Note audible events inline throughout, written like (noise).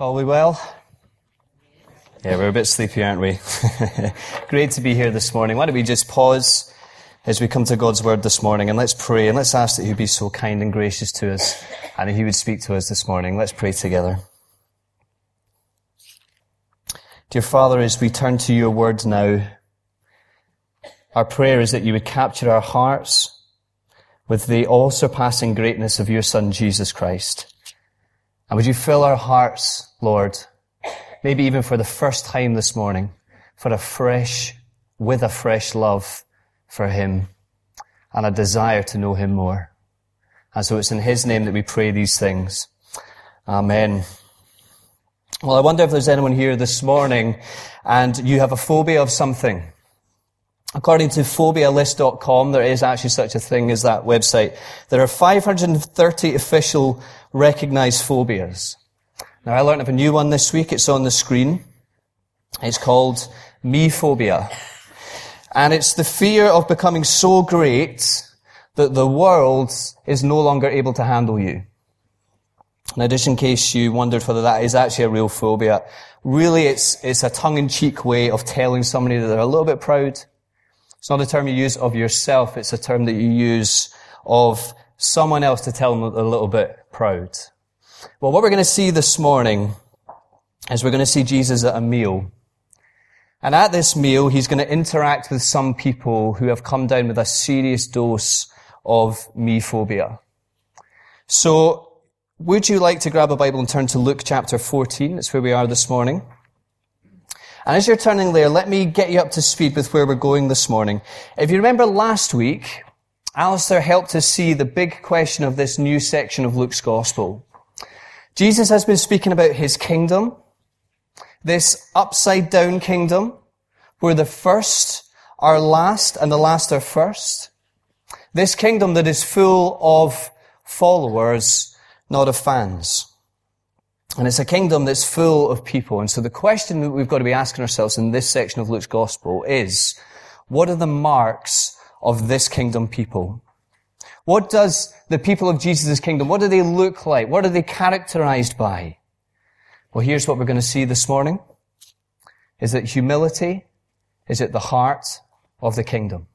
All we well? Yeah, we're a bit sleepy, aren't we? (laughs) Great to be here this morning. Why don't we just pause as we come to God's word this morning and let's pray and let's ask that He'd be so kind and gracious to us and that He would speak to us this morning. Let's pray together. Dear Father, as we turn to your word now, our prayer is that you would capture our hearts with the all surpassing greatness of your Son, Jesus Christ. And would you fill our hearts, Lord, maybe even for the first time this morning, for a fresh, with a fresh love for Him and a desire to know Him more. And so it's in His name that we pray these things. Amen. Well, I wonder if there's anyone here this morning and you have a phobia of something. According to phobialist.com, there is actually such a thing as that website. There are 530 official recognized phobias. Now, I learned of a new one this week. It's on the screen. It's called mephobia. And it's the fear of becoming so great that the world is no longer able to handle you. Now, just in case you wondered whether that is actually a real phobia, really it's, it's a tongue-in-cheek way of telling somebody that they're a little bit proud, it's not a term you use of yourself, it's a term that you use of someone else to tell them a little bit proud. Well, what we're going to see this morning is we're going to see Jesus at a meal. And at this meal, he's going to interact with some people who have come down with a serious dose of mephobia. So, would you like to grab a Bible and turn to Luke chapter 14? That's where we are this morning. And as you're turning there, let me get you up to speed with where we're going this morning. If you remember last week, Alistair helped us see the big question of this new section of Luke's gospel. Jesus has been speaking about his kingdom, this upside down kingdom, where the first are last and the last are first. This kingdom that is full of followers, not of fans. And it's a kingdom that's full of people. And so the question that we've got to be asking ourselves in this section of Luke's gospel is, what are the marks of this kingdom people? What does the people of Jesus' kingdom, what do they look like? What are they characterized by? Well, here's what we're going to see this morning. Is that humility is at the heart of the kingdom.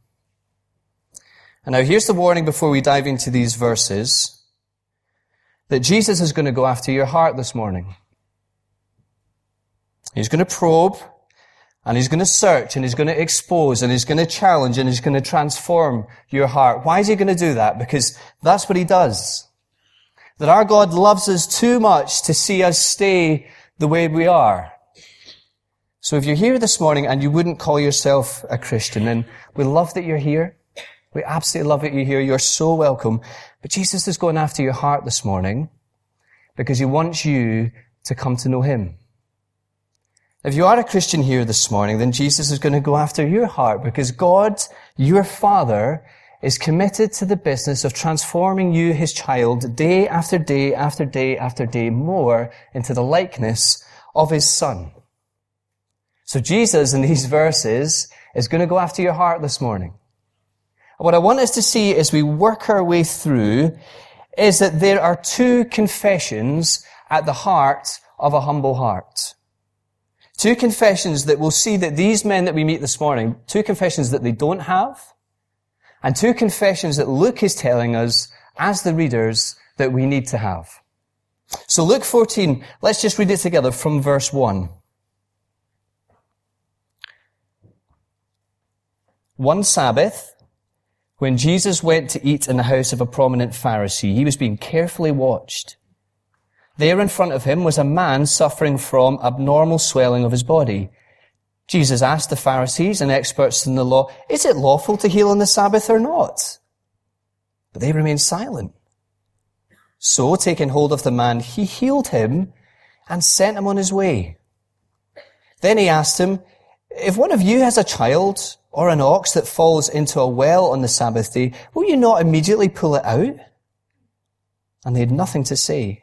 And now here's the warning before we dive into these verses that Jesus is going to go after your heart this morning. He's going to probe and he's going to search and he's going to expose and he's going to challenge and he's going to transform your heart. Why is he going to do that? Because that's what he does. That our God loves us too much to see us stay the way we are. So if you're here this morning and you wouldn't call yourself a Christian, then we love that you're here. We absolutely love that you're here. You're so welcome. But Jesus is going after your heart this morning because he wants you to come to know him. If you are a Christian here this morning, then Jesus is going to go after your heart because God, your Father, is committed to the business of transforming you, his child, day after day after day after day more into the likeness of his Son. So Jesus in these verses is going to go after your heart this morning. What I want us to see as we work our way through is that there are two confessions at the heart of a humble heart. Two confessions that we'll see that these men that we meet this morning, two confessions that they don't have, and two confessions that Luke is telling us as the readers that we need to have. So Luke 14, let's just read it together from verse 1. One Sabbath, when Jesus went to eat in the house of a prominent Pharisee, he was being carefully watched. There in front of him was a man suffering from abnormal swelling of his body. Jesus asked the Pharisees and experts in the law, is it lawful to heal on the Sabbath or not? But they remained silent. So, taking hold of the man, he healed him and sent him on his way. Then he asked him, if one of you has a child or an ox that falls into a well on the Sabbath day, will you not immediately pull it out? And they had nothing to say.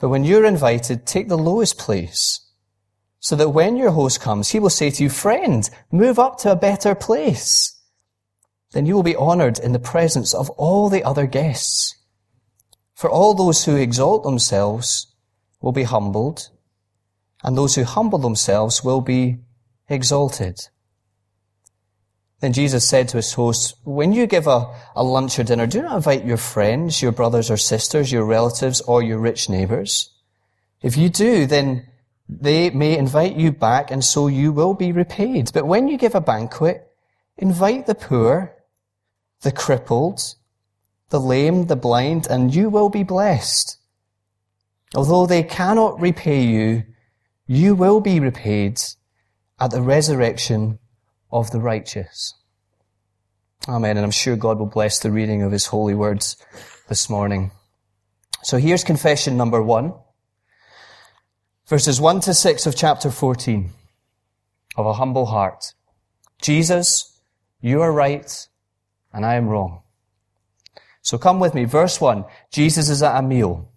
But when you're invited, take the lowest place, so that when your host comes, he will say to you, friend, move up to a better place. Then you will be honored in the presence of all the other guests. For all those who exalt themselves will be humbled, and those who humble themselves will be exalted. Then Jesus said to his hosts, when you give a, a lunch or dinner, do not invite your friends, your brothers or sisters, your relatives, or your rich neighbors. If you do, then they may invite you back and so you will be repaid. But when you give a banquet, invite the poor, the crippled, the lame, the blind, and you will be blessed. Although they cannot repay you, you will be repaid at the resurrection of the righteous. Amen. And I'm sure God will bless the reading of his holy words this morning. So here's confession number one. Verses one to six of chapter 14 of a humble heart. Jesus, you are right and I am wrong. So come with me. Verse one. Jesus is at a meal.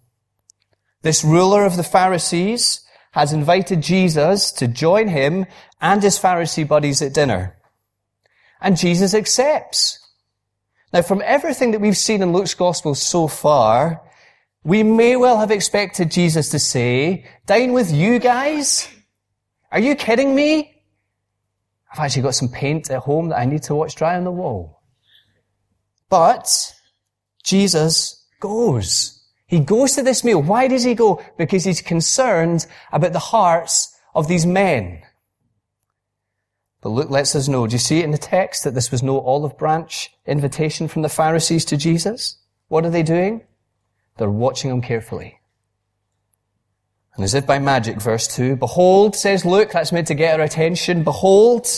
This ruler of the Pharisees has invited Jesus to join him and his Pharisee buddies at dinner. And Jesus accepts. Now from everything that we've seen in Luke's gospel so far, we may well have expected Jesus to say, dine with you guys? Are you kidding me? I've actually got some paint at home that I need to watch dry on the wall. But Jesus goes. He goes to this meal. Why does he go? Because he's concerned about the hearts of these men. But Luke lets us know, do you see it in the text that this was no olive branch invitation from the Pharisees to Jesus? What are they doing? They're watching him carefully. And as if by magic, verse 2, Behold, says Luke, that's meant to get our attention, Behold,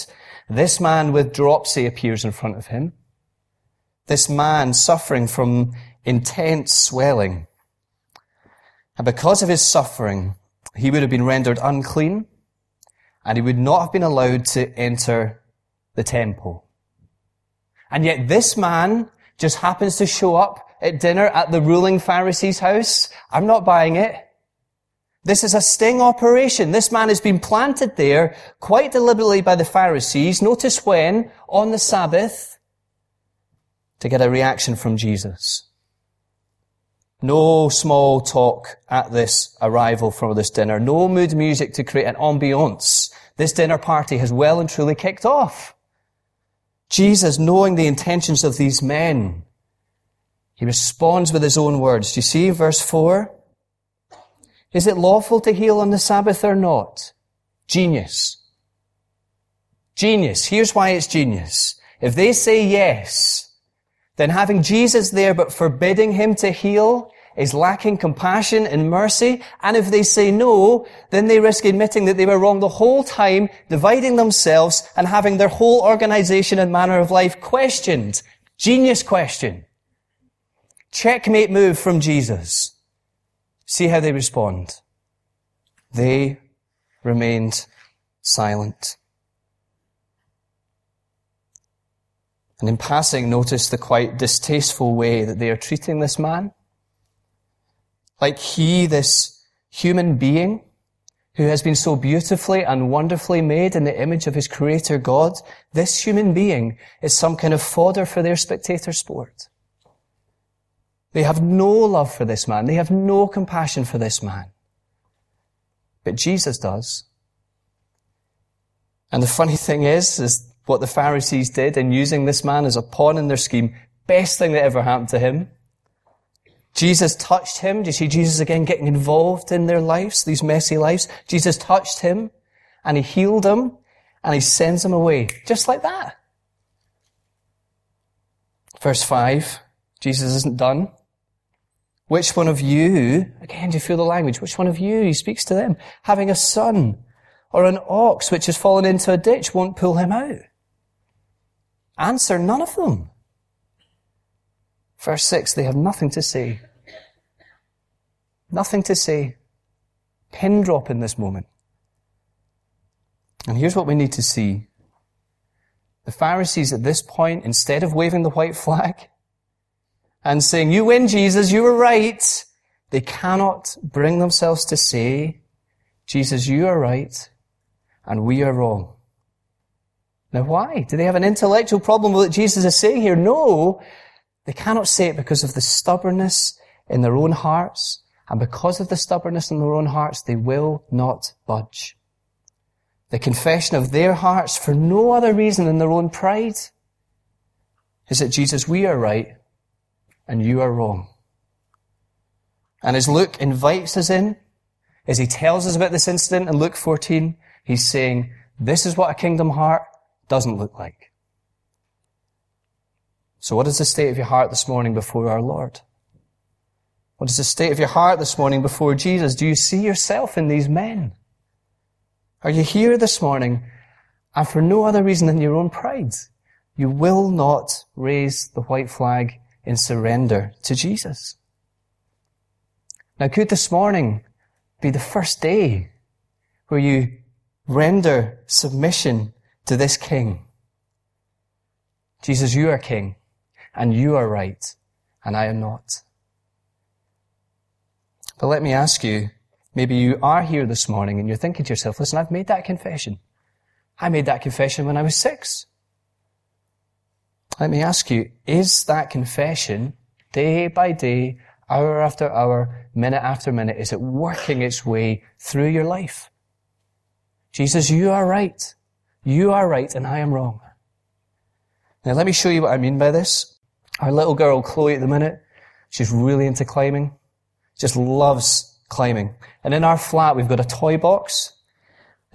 this man with dropsy appears in front of him. This man suffering from intense swelling. And because of his suffering, he would have been rendered unclean and he would not have been allowed to enter the temple. And yet this man just happens to show up at dinner at the ruling Pharisee's house. I'm not buying it. This is a sting operation. This man has been planted there quite deliberately by the Pharisees. Notice when? On the Sabbath to get a reaction from Jesus. No small talk at this arrival for this dinner. No mood music to create an ambiance. This dinner party has well and truly kicked off. Jesus, knowing the intentions of these men, he responds with his own words. Do you see verse 4? Is it lawful to heal on the Sabbath or not? Genius. Genius. Here's why it's genius. If they say yes, then having Jesus there but forbidding him to heal is lacking compassion and mercy. And if they say no, then they risk admitting that they were wrong the whole time, dividing themselves and having their whole organization and manner of life questioned. Genius question. Checkmate move from Jesus. See how they respond. They remained silent. And in passing, notice the quite distasteful way that they are treating this man. Like he, this human being, who has been so beautifully and wonderfully made in the image of his creator God, this human being is some kind of fodder for their spectator sport. They have no love for this man. They have no compassion for this man. But Jesus does. And the funny thing is, is what the Pharisees did in using this man as a pawn in their scheme. Best thing that ever happened to him. Jesus touched him. Do you see Jesus again getting involved in their lives, these messy lives? Jesus touched him and he healed him and he sends him away. Just like that. Verse 5, Jesus isn't done. Which one of you, again, do you feel the language? Which one of you, he speaks to them, having a son or an ox which has fallen into a ditch won't pull him out? Answer none of them. Verse 6, they have nothing to say. Nothing to say. Pin drop in this moment. And here's what we need to see. The Pharisees at this point, instead of waving the white flag and saying, you win, Jesus, you were right, they cannot bring themselves to say, Jesus, you are right and we are wrong. Now why? Do they have an intellectual problem with what Jesus is saying here? No. They cannot say it because of the stubbornness in their own hearts. And because of the stubbornness in their own hearts, they will not budge. The confession of their hearts for no other reason than their own pride is that Jesus, we are right and you are wrong. And as Luke invites us in, as he tells us about this incident in Luke 14, he's saying, this is what a kingdom heart doesn't look like. So what is the state of your heart this morning before our Lord? What is the state of your heart this morning before Jesus? Do you see yourself in these men? Are you here this morning and for no other reason than your own pride? You will not raise the white flag in surrender to Jesus. Now could this morning be the first day where you render submission to this king. Jesus, you are king, and you are right, and I am not. But let me ask you, maybe you are here this morning and you're thinking to yourself, listen, I've made that confession. I made that confession when I was six. Let me ask you, is that confession, day by day, hour after hour, minute after minute, is it working its way through your life? Jesus, you are right. You are right and I am wrong. Now let me show you what I mean by this. Our little girl, Chloe, at the minute, she's really into climbing. Just loves climbing. And in our flat, we've got a toy box.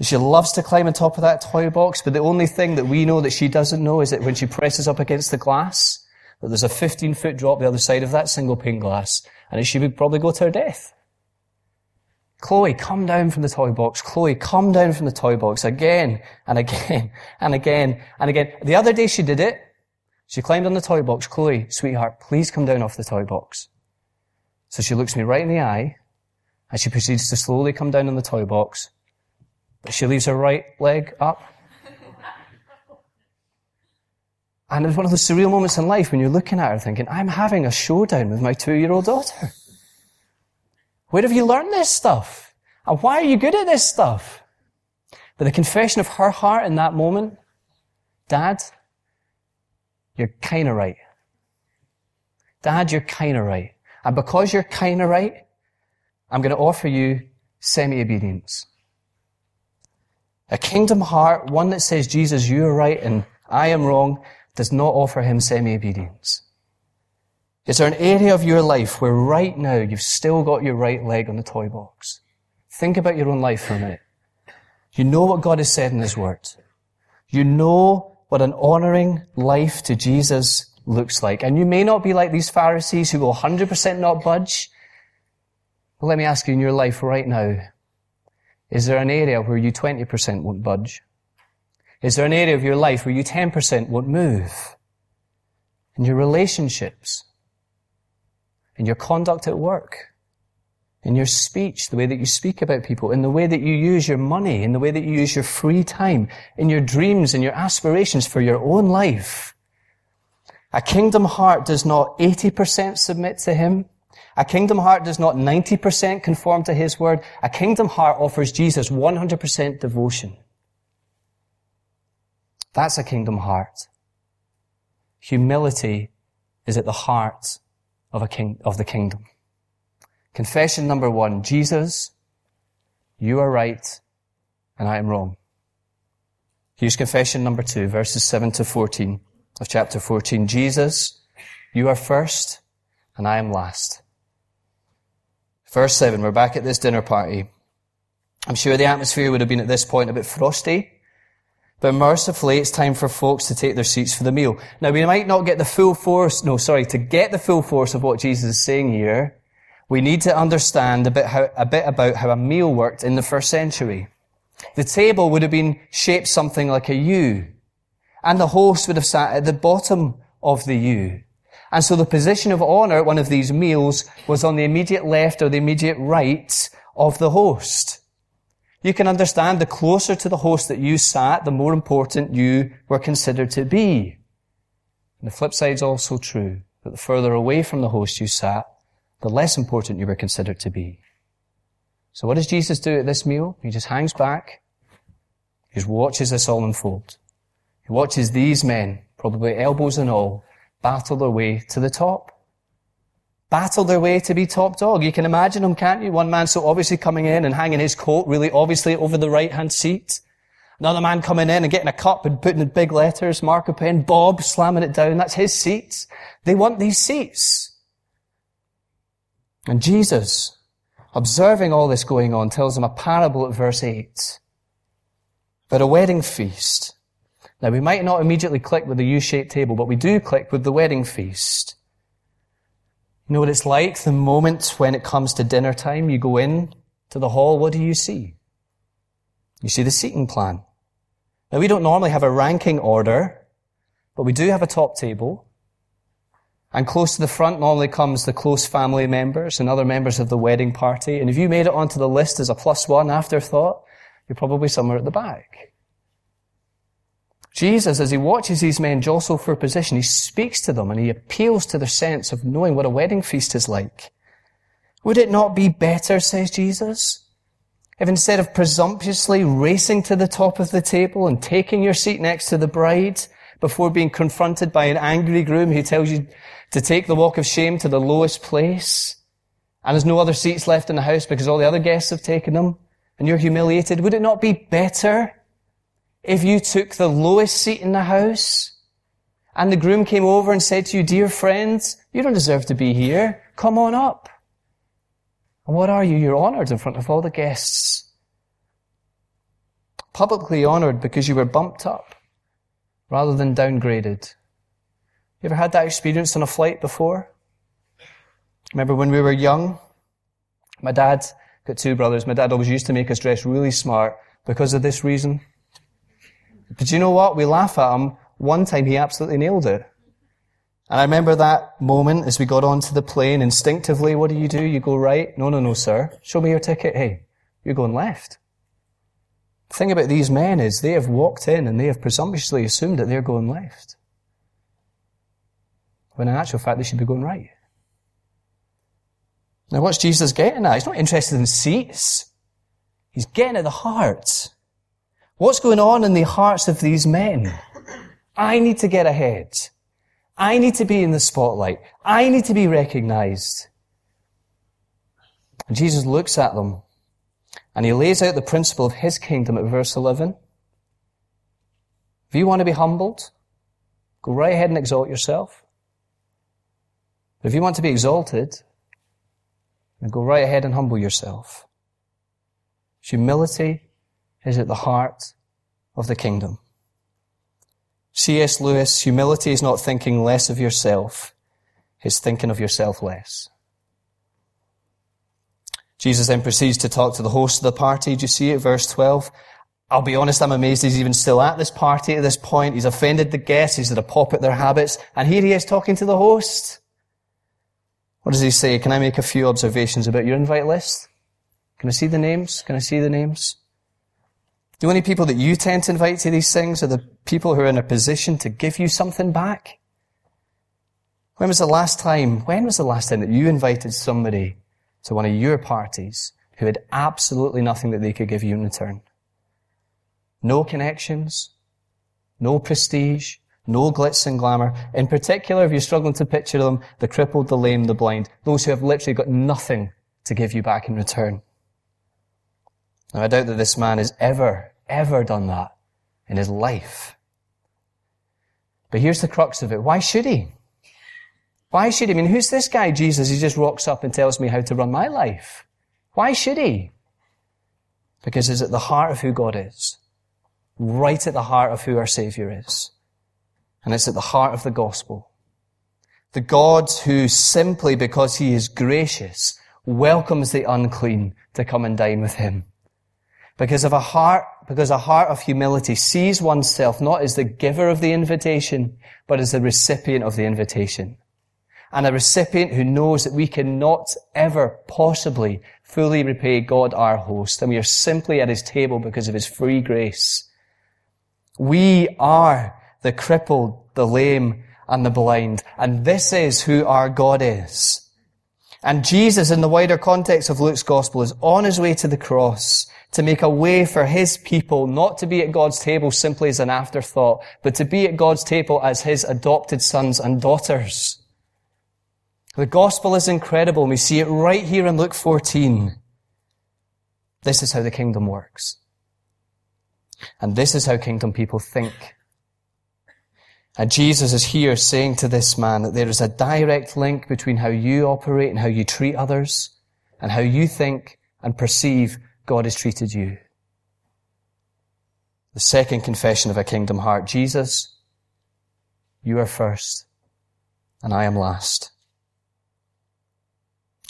She loves to climb on top of that toy box, but the only thing that we know that she doesn't know is that when she presses up against the glass, that there's a 15 foot drop the other side of that single pane glass, and she would probably go to her death. Chloe, come down from the toy box. Chloe, come down from the toy box again and again (laughs) and again and again. The other day she did it. She climbed on the toy box. Chloe, sweetheart, please come down off the toy box. So she looks me right in the eye and she proceeds to slowly come down on the toy box. But she leaves her right leg up. And it's one of those surreal moments in life when you're looking at her thinking, I'm having a showdown with my two-year-old daughter. Where have you learned this stuff? And why are you good at this stuff? But the confession of her heart in that moment, Dad, you're kinda right. Dad, you're kinda right. And because you're kinda right, I'm gonna offer you semi-obedience. A kingdom heart, one that says, Jesus, you are right and I am wrong, does not offer him semi-obedience. Is there an area of your life where right now you've still got your right leg on the toy box? Think about your own life for a minute. You know what God has said in His Word. You know what an honoring life to Jesus looks like. And you may not be like these Pharisees who will 100% not budge. But let me ask you in your life right now, is there an area where you 20% won't budge? Is there an area of your life where you 10% won't move? In your relationships? In your conduct at work, in your speech, the way that you speak about people, in the way that you use your money, in the way that you use your free time, in your dreams and your aspirations for your own life. A kingdom heart does not 80% submit to Him. A kingdom heart does not 90% conform to His word. A kingdom heart offers Jesus 100% devotion. That's a kingdom heart. Humility is at the heart of a king, of the kingdom. Confession number one, Jesus, you are right and I am wrong. Here's confession number two, verses 7 to 14 of chapter 14. Jesus, you are first and I am last. Verse 7, we're back at this dinner party. I'm sure the atmosphere would have been at this point a bit frosty. But mercifully, it's time for folks to take their seats for the meal. Now, we might not get the full force, no, sorry, to get the full force of what Jesus is saying here, we need to understand a bit, how, a bit about how a meal worked in the first century. The table would have been shaped something like a U, and the host would have sat at the bottom of the U. And so the position of honor at one of these meals was on the immediate left or the immediate right of the host. You can understand the closer to the host that you sat, the more important you were considered to be. And the flip is also true, that the further away from the host you sat, the less important you were considered to be. So what does Jesus do at this meal? He just hangs back. He just watches this all unfold. He watches these men, probably elbows and all, battle their way to the top. Battle their way to be top dog. You can imagine them, can't you? One man so obviously coming in and hanging his coat really obviously over the right hand seat. Another man coming in and getting a cup and putting in big letters, marker pen, Bob slamming it down. That's his seat. They want these seats. And Jesus, observing all this going on, tells them a parable at verse 8 about a wedding feast. Now we might not immediately click with the U-shaped table, but we do click with the wedding feast. You know what it's like the moment when it comes to dinner time, you go in to the hall, what do you see? You see the seating plan. Now we don't normally have a ranking order, but we do have a top table. And close to the front normally comes the close family members and other members of the wedding party. And if you made it onto the list as a plus one afterthought, you're probably somewhere at the back. Jesus, as he watches these men jostle for position, he speaks to them and he appeals to their sense of knowing what a wedding feast is like. Would it not be better, says Jesus, if instead of presumptuously racing to the top of the table and taking your seat next to the bride before being confronted by an angry groom who tells you to take the walk of shame to the lowest place and there's no other seats left in the house because all the other guests have taken them and you're humiliated, would it not be better if you took the lowest seat in the house and the groom came over and said to you, dear friends, you don't deserve to be here. Come on up. And what are you? You're honored in front of all the guests. Publicly honored because you were bumped up rather than downgraded. You ever had that experience on a flight before? Remember when we were young? My dad got two brothers. My dad always used to make us dress really smart because of this reason. But you know what? We laugh at him. One time he absolutely nailed it. And I remember that moment as we got onto the plane, instinctively, what do you do? You go right? No, no, no, sir. Show me your ticket. Hey, you're going left. The thing about these men is they have walked in and they have presumptuously assumed that they're going left. When in actual fact they should be going right. Now what's Jesus getting at? He's not interested in seats. He's getting at the heart. What's going on in the hearts of these men? I need to get ahead. I need to be in the spotlight. I need to be recognized. And Jesus looks at them and he lays out the principle of his kingdom at verse 11. If you want to be humbled, go right ahead and exalt yourself. But if you want to be exalted, then go right ahead and humble yourself. Humility is at the heart of the kingdom. C.S. Lewis, humility is not thinking less of yourself, it's thinking of yourself less. Jesus then proceeds to talk to the host of the party. Do you see it? Verse 12. I'll be honest, I'm amazed he's even still at this party at this point. He's offended the guests. He's had a pop at their habits. And here he is talking to the host. What does he say? Can I make a few observations about your invite list? Can I see the names? Can I see the names? The only people that you tend to invite to these things are the people who are in a position to give you something back. When was the last time, when was the last time that you invited somebody to one of your parties who had absolutely nothing that they could give you in return? No connections, no prestige, no glitz and glamour. In particular, if you're struggling to picture them, the crippled, the lame, the blind, those who have literally got nothing to give you back in return. Now, I doubt that this man has ever, ever done that in his life. But here's the crux of it. Why should he? Why should he? I mean, who's this guy, Jesus? He just walks up and tells me how to run my life. Why should he? Because it's at the heart of who God is. Right at the heart of who our Savior is. And it's at the heart of the gospel. The God who simply because he is gracious welcomes the unclean to come and dine with him. Because of a heart, because a heart of humility sees oneself not as the giver of the invitation, but as the recipient of the invitation. And a recipient who knows that we cannot ever possibly fully repay God our host, and we are simply at his table because of his free grace. We are the crippled, the lame, and the blind, and this is who our God is. And Jesus, in the wider context of Luke's gospel, is on his way to the cross to make a way for his people not to be at God's table simply as an afterthought, but to be at God's table as his adopted sons and daughters. The gospel is incredible. We see it right here in Luke 14. This is how the kingdom works. And this is how kingdom people think. And Jesus is here saying to this man that there is a direct link between how you operate and how you treat others and how you think and perceive God has treated you. The second confession of a kingdom heart. Jesus, you are first and I am last.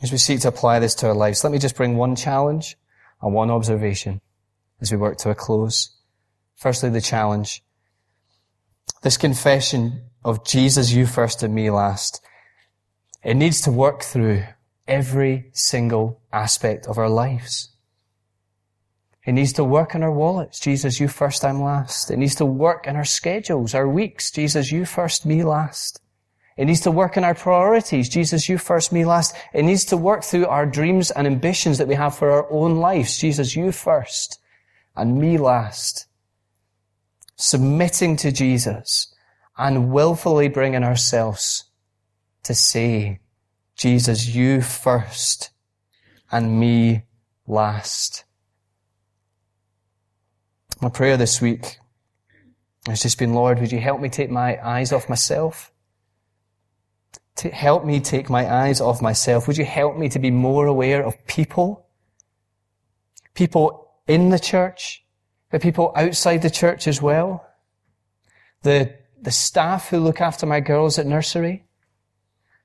As we seek to apply this to our lives, let me just bring one challenge and one observation as we work to a close. Firstly, the challenge. This confession of Jesus, you first and me last, it needs to work through every single aspect of our lives. It needs to work in our wallets. Jesus, you first, I'm last. It needs to work in our schedules, our weeks. Jesus, you first, me last. It needs to work in our priorities. Jesus, you first, me last. It needs to work through our dreams and ambitions that we have for our own lives. Jesus, you first and me last. Submitting to Jesus and willfully bringing ourselves to say, Jesus, you first and me last. My prayer this week has just been, Lord, would you help me take my eyes off myself? To help me take my eyes off myself. Would you help me to be more aware of people? People in the church, the people outside the church as well. The, the staff who look after my girls at nursery.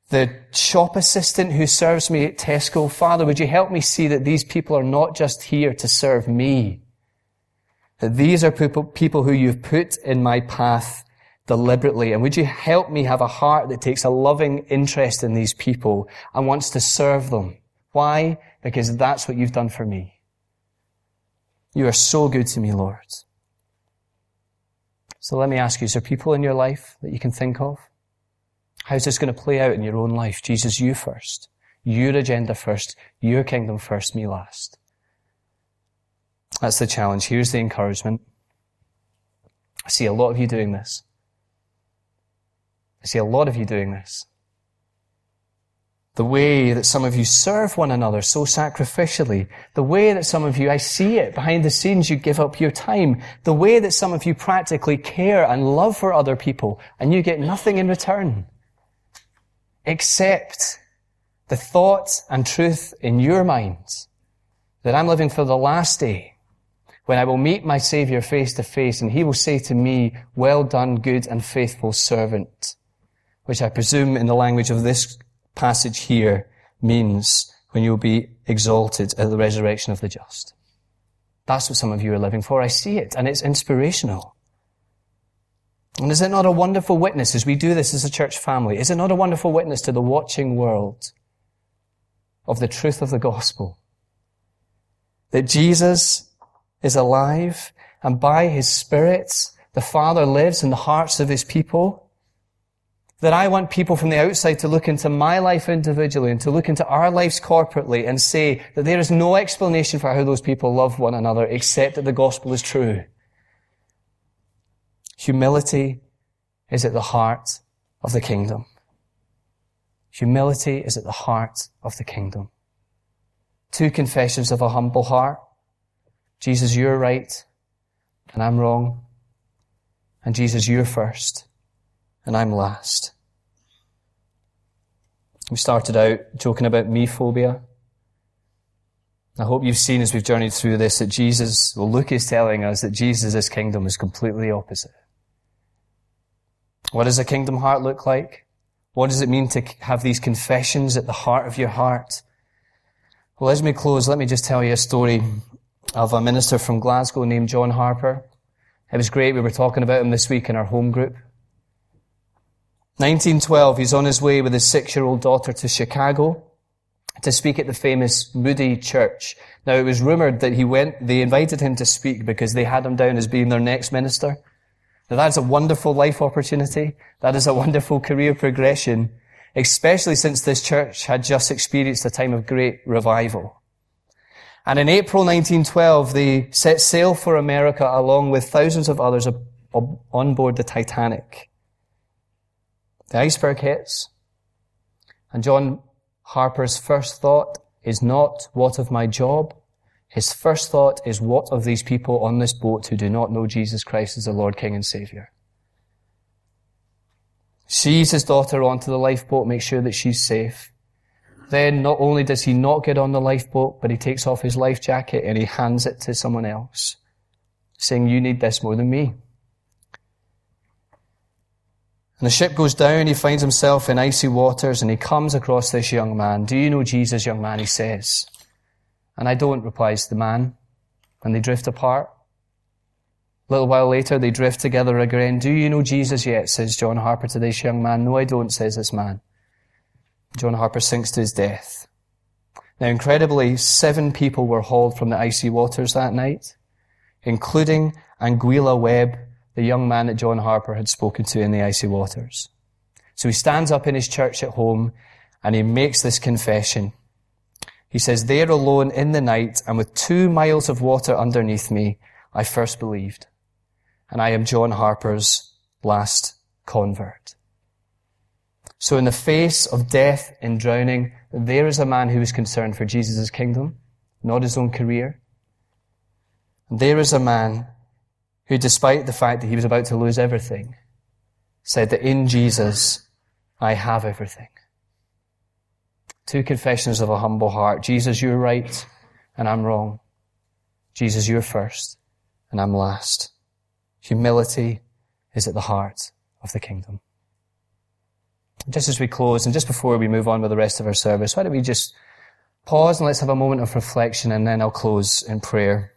The shop assistant who serves me at Tesco. Father, would you help me see that these people are not just here to serve me, that these are people, people who you've put in my path deliberately. And would you help me have a heart that takes a loving interest in these people and wants to serve them? Why? Because that's what you've done for me. You are so good to me, Lord. So let me ask you, is there people in your life that you can think of? How's this going to play out in your own life? Jesus, you first. Your agenda first. Your kingdom first, me last. That's the challenge. Here's the encouragement. I see a lot of you doing this. I see a lot of you doing this. The way that some of you serve one another so sacrificially. The way that some of you, I see it behind the scenes, you give up your time. The way that some of you practically care and love for other people and you get nothing in return. Except the thought and truth in your minds that I'm living for the last day when I will meet my Savior face to face and he will say to me, well done, good and faithful servant, which I presume in the language of this passage here means when you'll be exalted at the resurrection of the just. That's what some of you are living for. I see it and it's inspirational. And is it not a wonderful witness as we do this as a church family? Is it not a wonderful witness to the watching world of the truth of the gospel? That Jesus is alive, and by his Spirit, the Father lives in the hearts of his people. That I want people from the outside to look into my life individually and to look into our lives corporately and say that there is no explanation for how those people love one another except that the gospel is true. Humility is at the heart of the kingdom. Humility is at the heart of the kingdom. Two confessions of a humble heart. Jesus, you're right, and I'm wrong. And Jesus, you're first, and I'm last. We started out joking about mephobia. I hope you've seen as we've journeyed through this that Jesus, well, Luke is telling us that Jesus' kingdom is completely opposite. What does a kingdom heart look like? What does it mean to have these confessions at the heart of your heart? Well, as we close, let me just tell you a story of a minister from Glasgow named John Harper. It was great. We were talking about him this week in our home group. 1912, he's on his way with his six-year-old daughter to Chicago. to speak at the famous Moody Church. Now it was rumoured that he went, they invited him to speak because they had him down as being their next minister. Now that's a wonderful life opportunity. That is a wonderful career progression, especially since this church had just experienced a time of great revival. And in April 1912, they set sail for America along with thousands of others on board the Titanic. The iceberg hits, and John Harper's first thought is not, what of my job? His first thought is, what of these people on this boat who do not know Jesus Christ as the Lord, King, and Savior? Sees his daughter onto the lifeboat, makes sure that she's safe. Then not only does he not get on the lifeboat, but he takes off his life jacket and he hands it to someone else, saying, you need this more than me. And the ship goes down, he finds himself in icy waters, and he comes across this young man. Do you know Jesus, young man? He says. And I don't, replies the man. And they drift apart. A little while later, they drift together again. Do you know Jesus yet? says John Harper to this young man. No, I don't, says this man. John Harper sinks to his death. Now, incredibly, seven people were hauled from the icy waters that night, including Aguilla Webb, the young man that John Harper had spoken to in the icy waters. So he stands up in his church at home and he makes this confession. He says, there alone in the night and with two miles of water underneath me, I first believed. And I am John Harper's last convert. So in the face of death and drowning, there is a man who is concerned for Jesus' kingdom, not his own career. And There is a man who, despite the fact that he was about to lose everything, said that in Jesus, I have everything. Two confessions of a humble heart. Jesus, you're right, and I'm wrong. Jesus, you're first, and I'm last. Humility is at the heart of the kingdom. Just as we close, and just before we move on with the rest of our service, why don't we just pause and let's have a moment of reflection, and then I'll close in prayer.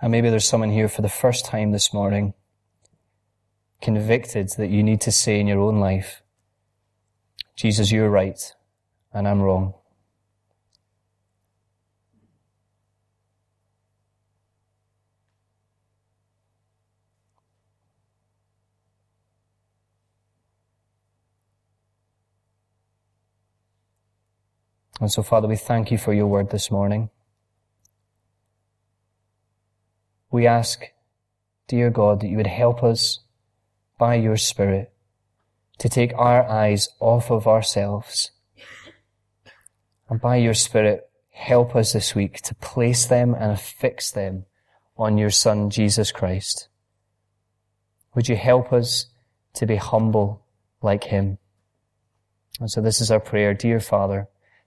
And maybe there's someone here for the first time this morning, convicted that you need to say in your own life, Jesus, you're right, and I'm wrong. And so, Father, we thank you for your word this morning. We ask, dear God, that you would help us by your Spirit to take our eyes off of ourselves. And by your Spirit, help us this week to place them and fix them on your Son, Jesus Christ. Would you help us to be humble like him? And so this is our prayer, dear Father,